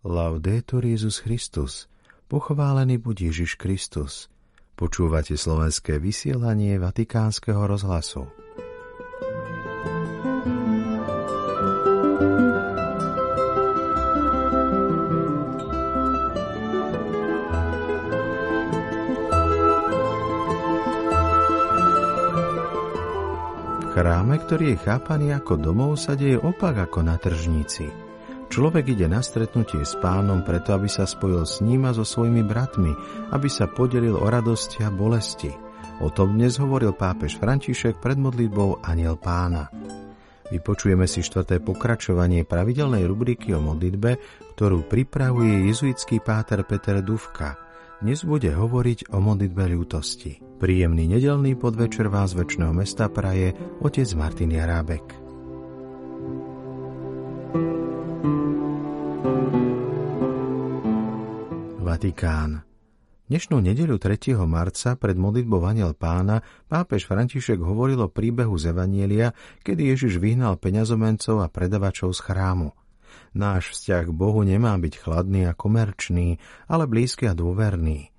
Laudetur Jezus Christus. Pochválený buď Ježiš Kristus. Počúvate slovenské vysielanie Vatikánskeho rozhlasu. chráme, ktorý je chápaný ako domov, sa deje opak ako na tržnici. Človek ide na stretnutie s pánom preto, aby sa spojil s ním a so svojimi bratmi, aby sa podelil o radosti a bolesti. O tom dnes hovoril pápež František pred modlitbou Aniel pána. Vypočujeme si štvrté pokračovanie pravidelnej rubriky o modlitbe, ktorú pripravuje jezuitský páter Peter Duvka – dnes bude hovoriť o modlitbe ľútosti. Príjemný nedelný podvečer vás väčšného mesta praje otec Martin Jarábek. Vatikán. Dnešnú nedeľu 3. marca pred modlitbou Aniel pána pápež František hovoril o príbehu z Evanielia, kedy Ježiš vyhnal peňazomencov a predavačov z chrámu. Náš vzťah k Bohu nemá byť chladný a komerčný, ale blízky a dôverný.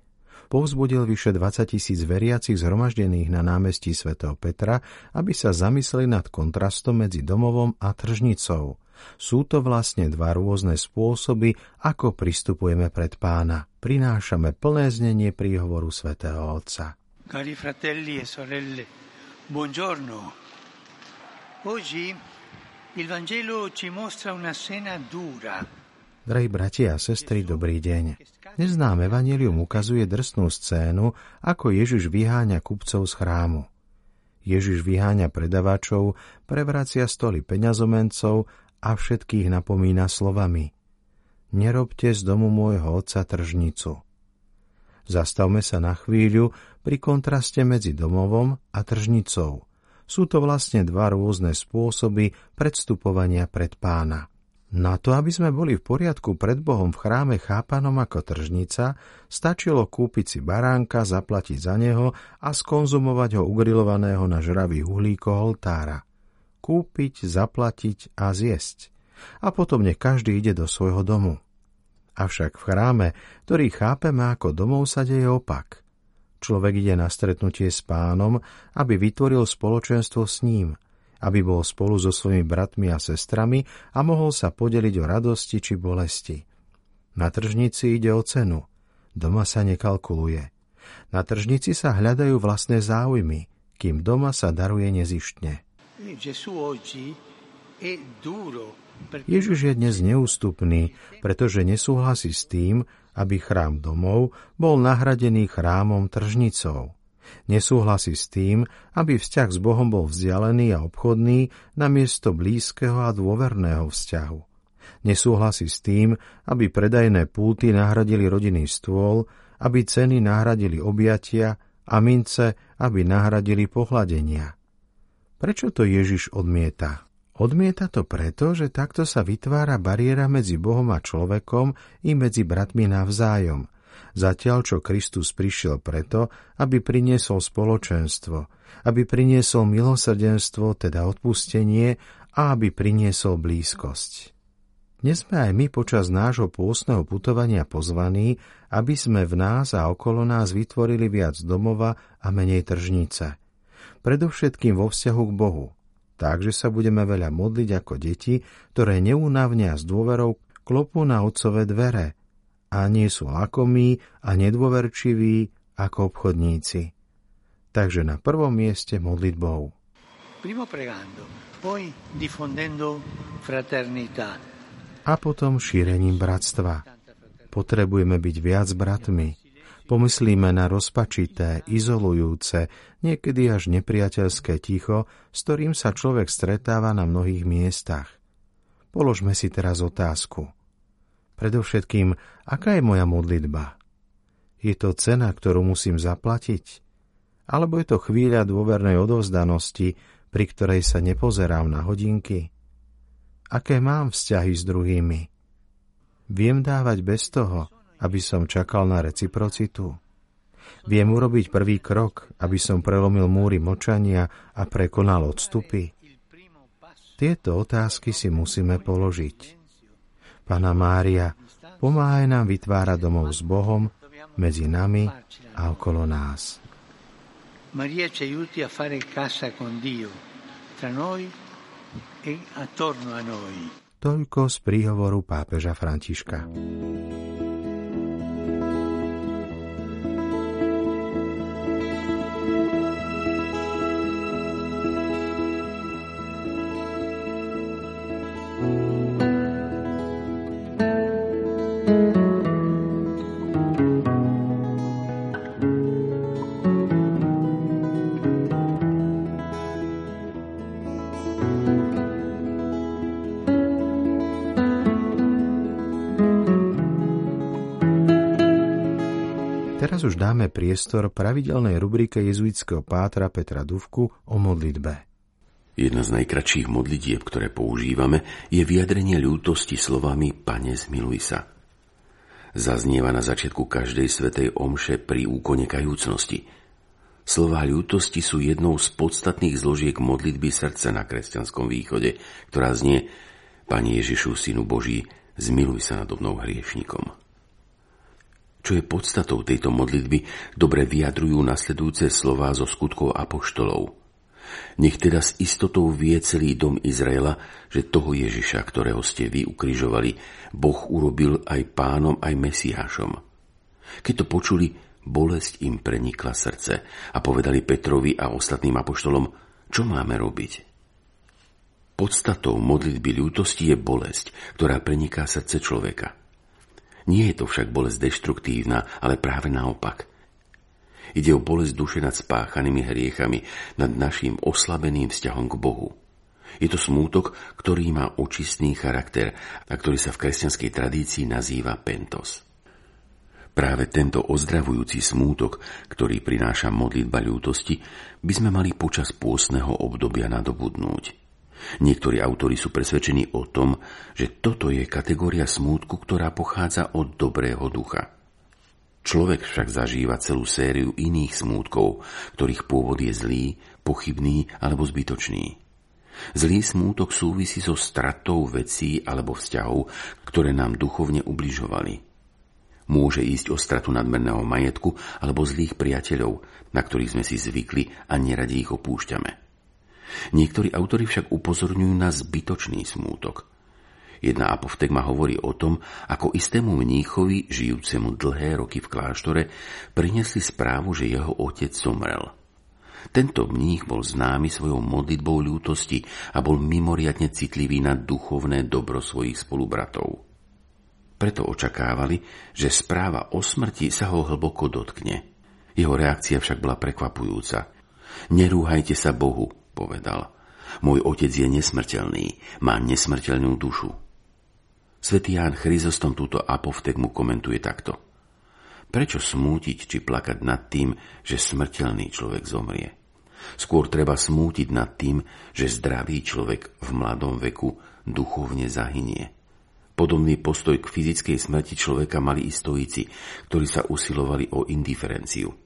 Povzbudil vyše 20 tisíc veriacich zhromaždených na námestí svätého Petra, aby sa zamysleli nad kontrastom medzi domovom a tržnicou. Sú to vlastne dva rôzne spôsoby, ako pristupujeme pred pána. Prinášame plné znenie príhovoru svätého Otca. Cari fratelli e sorelle, buongiorno. Oggi Il Vangelo ci mostra una scena dura. Drahí bratia a sestry, dobrý deň. Neznám Evangelium ukazuje drsnú scénu, ako Ježiš vyháňa kupcov z chrámu. Ježiš vyháňa predavačov, prevracia stoly peňazomencov a všetkých napomína slovami Nerobte z domu môjho otca tržnicu. Zastavme sa na chvíľu pri kontraste medzi domovom a tržnicou – sú to vlastne dva rôzne spôsoby predstupovania pred pána. Na to, aby sme boli v poriadku pred Bohom v chráme chápanom ako tržnica, stačilo kúpiť si baránka, zaplatiť za neho a skonzumovať ho ugrilovaného na žravých uhlíkoch oltára. Kúpiť, zaplatiť a zjesť. A potom nech každý ide do svojho domu. Avšak v chráme, ktorý chápeme ako domov, sa deje opak. Človek ide na stretnutie s pánom, aby vytvoril spoločenstvo s ním, aby bol spolu so svojimi bratmi a sestrami a mohol sa podeliť o radosti či bolesti. Na tržnici ide o cenu. Doma sa nekalkuluje. Na tržnici sa hľadajú vlastné záujmy, kým doma sa daruje nezištne. Ježiš je dnes neústupný, pretože nesúhlasí s tým, aby chrám domov bol nahradený chrámom tržnicou. Nesúhlasí s tým, aby vzťah s Bohom bol vzdialený a obchodný namiesto blízkeho a dôverného vzťahu. Nesúhlasí s tým, aby predajné púty nahradili rodinný stôl, aby ceny nahradili objatia a mince, aby nahradili pohľadenia. Prečo to Ježiš odmieta? Odmieta to preto, že takto sa vytvára bariéra medzi Bohom a človekom i medzi bratmi navzájom, zatiaľ čo Kristus prišiel preto, aby priniesol spoločenstvo, aby priniesol milosrdenstvo, teda odpustenie a aby priniesol blízkosť. Dnes sme aj my počas nášho pôstneho putovania pozvaní, aby sme v nás a okolo nás vytvorili viac domova a menej tržnice. Predovšetkým vo vzťahu k Bohu – takže sa budeme veľa modliť ako deti, ktoré neúnavne a s dôverou klopú na otcové dvere a nie sú lakomí a nedôverčiví ako obchodníci. Takže na prvom mieste modlitbou. Primo pregando, poi diffondendo fraternità. A potom šírením bratstva. Potrebujeme byť viac bratmi, Pomyslíme na rozpačité, izolujúce, niekedy až nepriateľské ticho, s ktorým sa človek stretáva na mnohých miestach. Položme si teraz otázku. Predovšetkým, aká je moja modlitba? Je to cena, ktorú musím zaplatiť? Alebo je to chvíľa dôvernej odovzdanosti, pri ktorej sa nepozerám na hodinky? Aké mám vzťahy s druhými? Viem dávať bez toho, aby som čakal na reciprocitu? Viem urobiť prvý krok, aby som prelomil múry močania a prekonal odstupy? Tieto otázky si musíme položiť. Pana Mária, Pomáhaj nám vytvárať domov s Bohom medzi nami a okolo nás. Maria ci aiuti a fare casa con Dio, tra noi e attorno a noi. Toľko z príhovoru pápeža Františka. Už dáme priestor pravidelnej rubrike jezuitského pátra Petra Duvku o modlitbe. Jedna z najkračších modlitieb, ktoré používame, je vyjadrenie ľútosti slovami Pane zmiluj sa. Zaznieva na začiatku každej svetej omše pri úkone kajúcnosti. Slová ľútosti sú jednou z podstatných zložiek modlitby srdca na kresťanskom východe, ktorá znie Pane Ježišu, Synu Boží, zmiluj sa nad mnou hriešnikom. Čo je podstatou tejto modlitby, dobre vyjadrujú nasledujúce slová zo skutkov apoštolov. Nech teda s istotou vie celý dom Izraela, že toho Ježiša, ktorého ste vy ukrižovali, Boh urobil aj pánom, aj Mesiášom. Keď to počuli, bolesť im prenikla srdce a povedali Petrovi a ostatným apoštolom, čo máme robiť. Podstatou modlitby ľútosti je bolesť, ktorá preniká srdce človeka – nie je to však bolesť deštruktívna, ale práve naopak. Ide o bolesť duše nad spáchanými hriechami, nad našim oslabeným vzťahom k Bohu. Je to smútok, ktorý má očistný charakter a ktorý sa v kresťanskej tradícii nazýva pentos. Práve tento ozdravujúci smútok, ktorý prináša modlitba ľútosti, by sme mali počas pôstneho obdobia nadobudnúť – Niektorí autori sú presvedčení o tom, že toto je kategória smútku, ktorá pochádza od dobrého ducha. Človek však zažíva celú sériu iných smútkov, ktorých pôvod je zlý, pochybný alebo zbytočný. Zlý smútok súvisí so stratou vecí alebo vzťahov, ktoré nám duchovne ubližovali. Môže ísť o stratu nadmerného majetku alebo zlých priateľov, na ktorých sme si zvykli a neradi ich opúšťame. Niektorí autori však upozorňujú na zbytočný smútok. Jedna apoftegma hovorí o tom, ako istému mníchovi, žijúcemu dlhé roky v kláštore, prinesli správu, že jeho otec zomrel. Tento mních bol známy svojou modlitbou ľútosti a bol mimoriadne citlivý na duchovné dobro svojich spolubratov. Preto očakávali, že správa o smrti sa ho hlboko dotkne. Jeho reakcia však bola prekvapujúca. Nerúhajte sa Bohu, povedal. Môj otec je nesmrteľný, má nesmrteľnú dušu. Svetý Ján Chryzostom túto apoftegmu komentuje takto. Prečo smútiť či plakať nad tým, že smrteľný človek zomrie? Skôr treba smútiť nad tým, že zdravý človek v mladom veku duchovne zahynie. Podobný postoj k fyzickej smrti človeka mali i stojíci, ktorí sa usilovali o indiferenciu.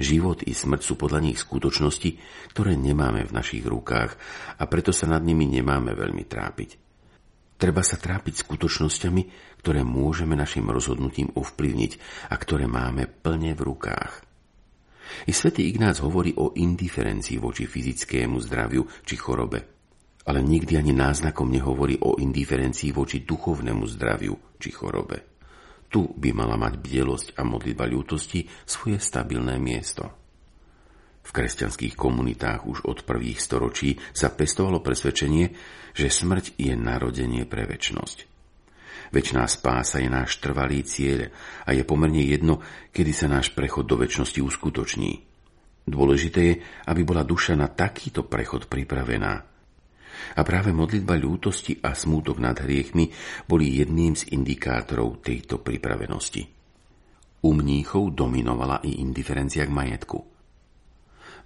Život i smrť sú podľa nich skutočnosti, ktoré nemáme v našich rukách a preto sa nad nimi nemáme veľmi trápiť. Treba sa trápiť skutočnosťami, ktoré môžeme našim rozhodnutím ovplyvniť a ktoré máme plne v rukách. I svätý Ignác hovorí o indiferencii voči fyzickému zdraviu či chorobe, ale nikdy ani náznakom nehovorí o indiferencii voči duchovnému zdraviu či chorobe. Tu by mala mať bdelosť a modlitba ľútosti svoje stabilné miesto. V kresťanských komunitách už od prvých storočí sa pestovalo presvedčenie, že smrť je narodenie pre väčnosť. Večná spása je náš trvalý cieľ a je pomerne jedno, kedy sa náš prechod do väčšnosti uskutoční. Dôležité je, aby bola duša na takýto prechod pripravená a práve modlitba ľútosti a smútok nad hriechmi boli jedným z indikátorov tejto pripravenosti. U mníchov dominovala i indiferencia k majetku.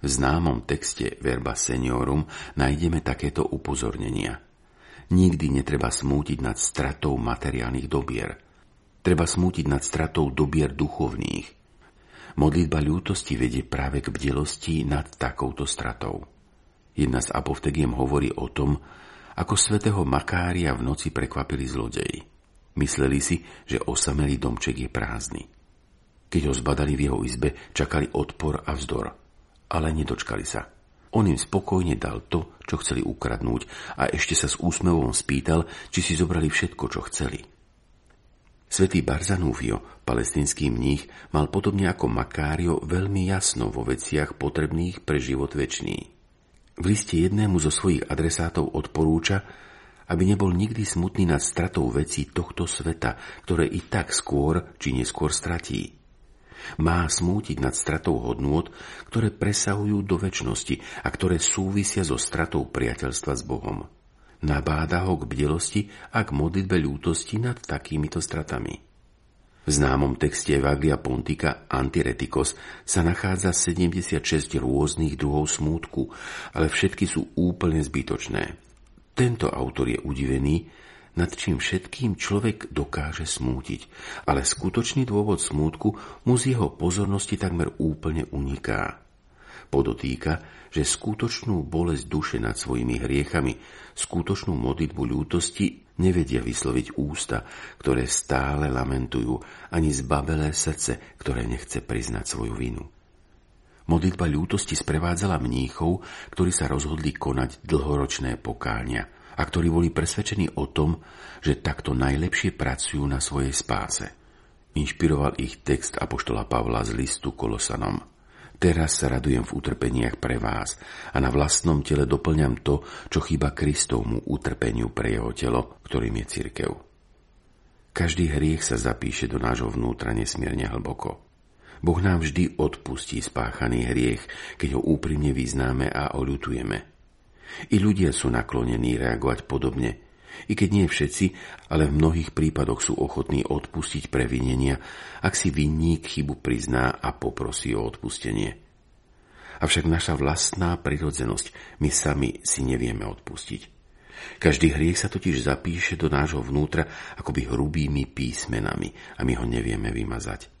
V známom texte Verba Seniorum nájdeme takéto upozornenia. Nikdy netreba smútiť nad stratou materiálnych dobier. Treba smútiť nad stratou dobier duchovných. Modlitba ľútosti vedie práve k bdelosti nad takouto stratou. Jedna z apoftegiem hovorí o tom, ako svätého Makária v noci prekvapili zlodeji. Mysleli si, že osamelý domček je prázdny. Keď ho zbadali v jeho izbe, čakali odpor a vzdor, ale nedočkali sa. On im spokojne dal to, čo chceli ukradnúť a ešte sa s úsmevom spýtal, či si zobrali všetko, čo chceli. Svetý Barzanúfio, palestinský mních, mal podobne ako Makário veľmi jasno vo veciach potrebných pre život väčší. V liste jednému zo svojich adresátov odporúča, aby nebol nikdy smutný nad stratou vecí tohto sveta, ktoré i tak skôr či neskôr stratí. Má smútiť nad stratou hodnôt, ktoré presahujú do väčšnosti a ktoré súvisia so stratou priateľstva s Bohom. Nabáda ho k bdelosti a k modlitbe ľútosti nad takýmito stratami. V známom texte Evaglia Pontika Antiretikos sa nachádza 76 rôznych druhov smútku, ale všetky sú úplne zbytočné. Tento autor je udivený, nad čím všetkým človek dokáže smútiť, ale skutočný dôvod smútku mu z jeho pozornosti takmer úplne uniká. Podotýka, že skutočnú bolesť duše nad svojimi hriechami, skutočnú modlitbu ľútosti nevedia vysloviť ústa, ktoré stále lamentujú, ani zbabelé srdce, ktoré nechce priznať svoju vinu. Modlitba ľútosti sprevádzala mníchov, ktorí sa rozhodli konať dlhoročné pokáňa – a ktorí boli presvedčení o tom, že takto najlepšie pracujú na svojej spáse. Inšpiroval ich text Apoštola Pavla z listu Kolosanom. Teraz sa radujem v utrpeniach pre vás a na vlastnom tele doplňam to, čo chýba Kristovmu utrpeniu pre jeho telo, ktorým je cirkev. Každý hriech sa zapíše do nášho vnútra nesmierne hlboko. Boh nám vždy odpustí spáchaný hriech, keď ho úprimne vyznáme a oľutujeme – i ľudia sú naklonení reagovať podobne. I keď nie všetci, ale v mnohých prípadoch sú ochotní odpustiť previnenia, ak si vinník chybu prizná a poprosí o odpustenie. Avšak naša vlastná prirodzenosť my sami si nevieme odpustiť. Každý hriech sa totiž zapíše do nášho vnútra akoby hrubými písmenami a my ho nevieme vymazať.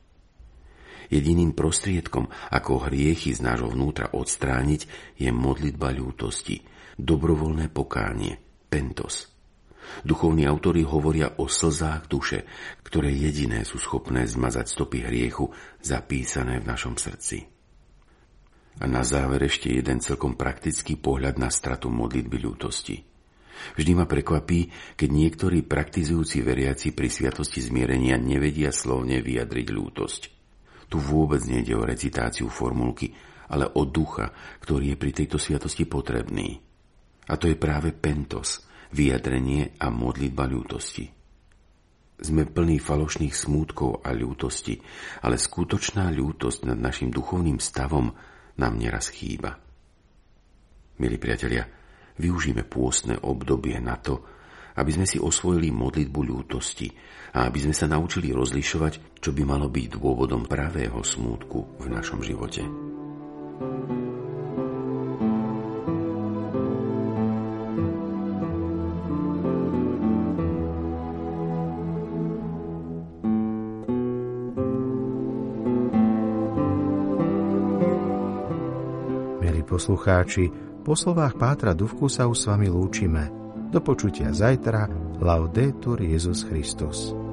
Jediným prostriedkom, ako hriechy z nášho vnútra odstrániť, je modlitba ľútosti – dobrovoľné pokánie, pentos. Duchovní autori hovoria o slzách duše, ktoré jediné sú schopné zmazať stopy hriechu zapísané v našom srdci. A na záver ešte jeden celkom praktický pohľad na stratu modlitby ľútosti. Vždy ma prekvapí, keď niektorí praktizujúci veriaci pri sviatosti zmierenia nevedia slovne vyjadriť ľútosť. Tu vôbec nejde o recitáciu formulky, ale o ducha, ktorý je pri tejto sviatosti potrebný. A to je práve pentos, vyjadrenie a modlitba ľútosti. Sme plní falošných smútkov a ľútosti, ale skutočná ľútosť nad našim duchovným stavom nám neraz chýba. Milí priatelia, využíme pôstne obdobie na to, aby sme si osvojili modlitbu ľútosti a aby sme sa naučili rozlišovať, čo by malo byť dôvodom pravého smútku v našom živote. Poslucháči, po slovách Pátra Duvku sa už s vami lúčime. Do počutia zajtra. Laudetur Jezus Christus.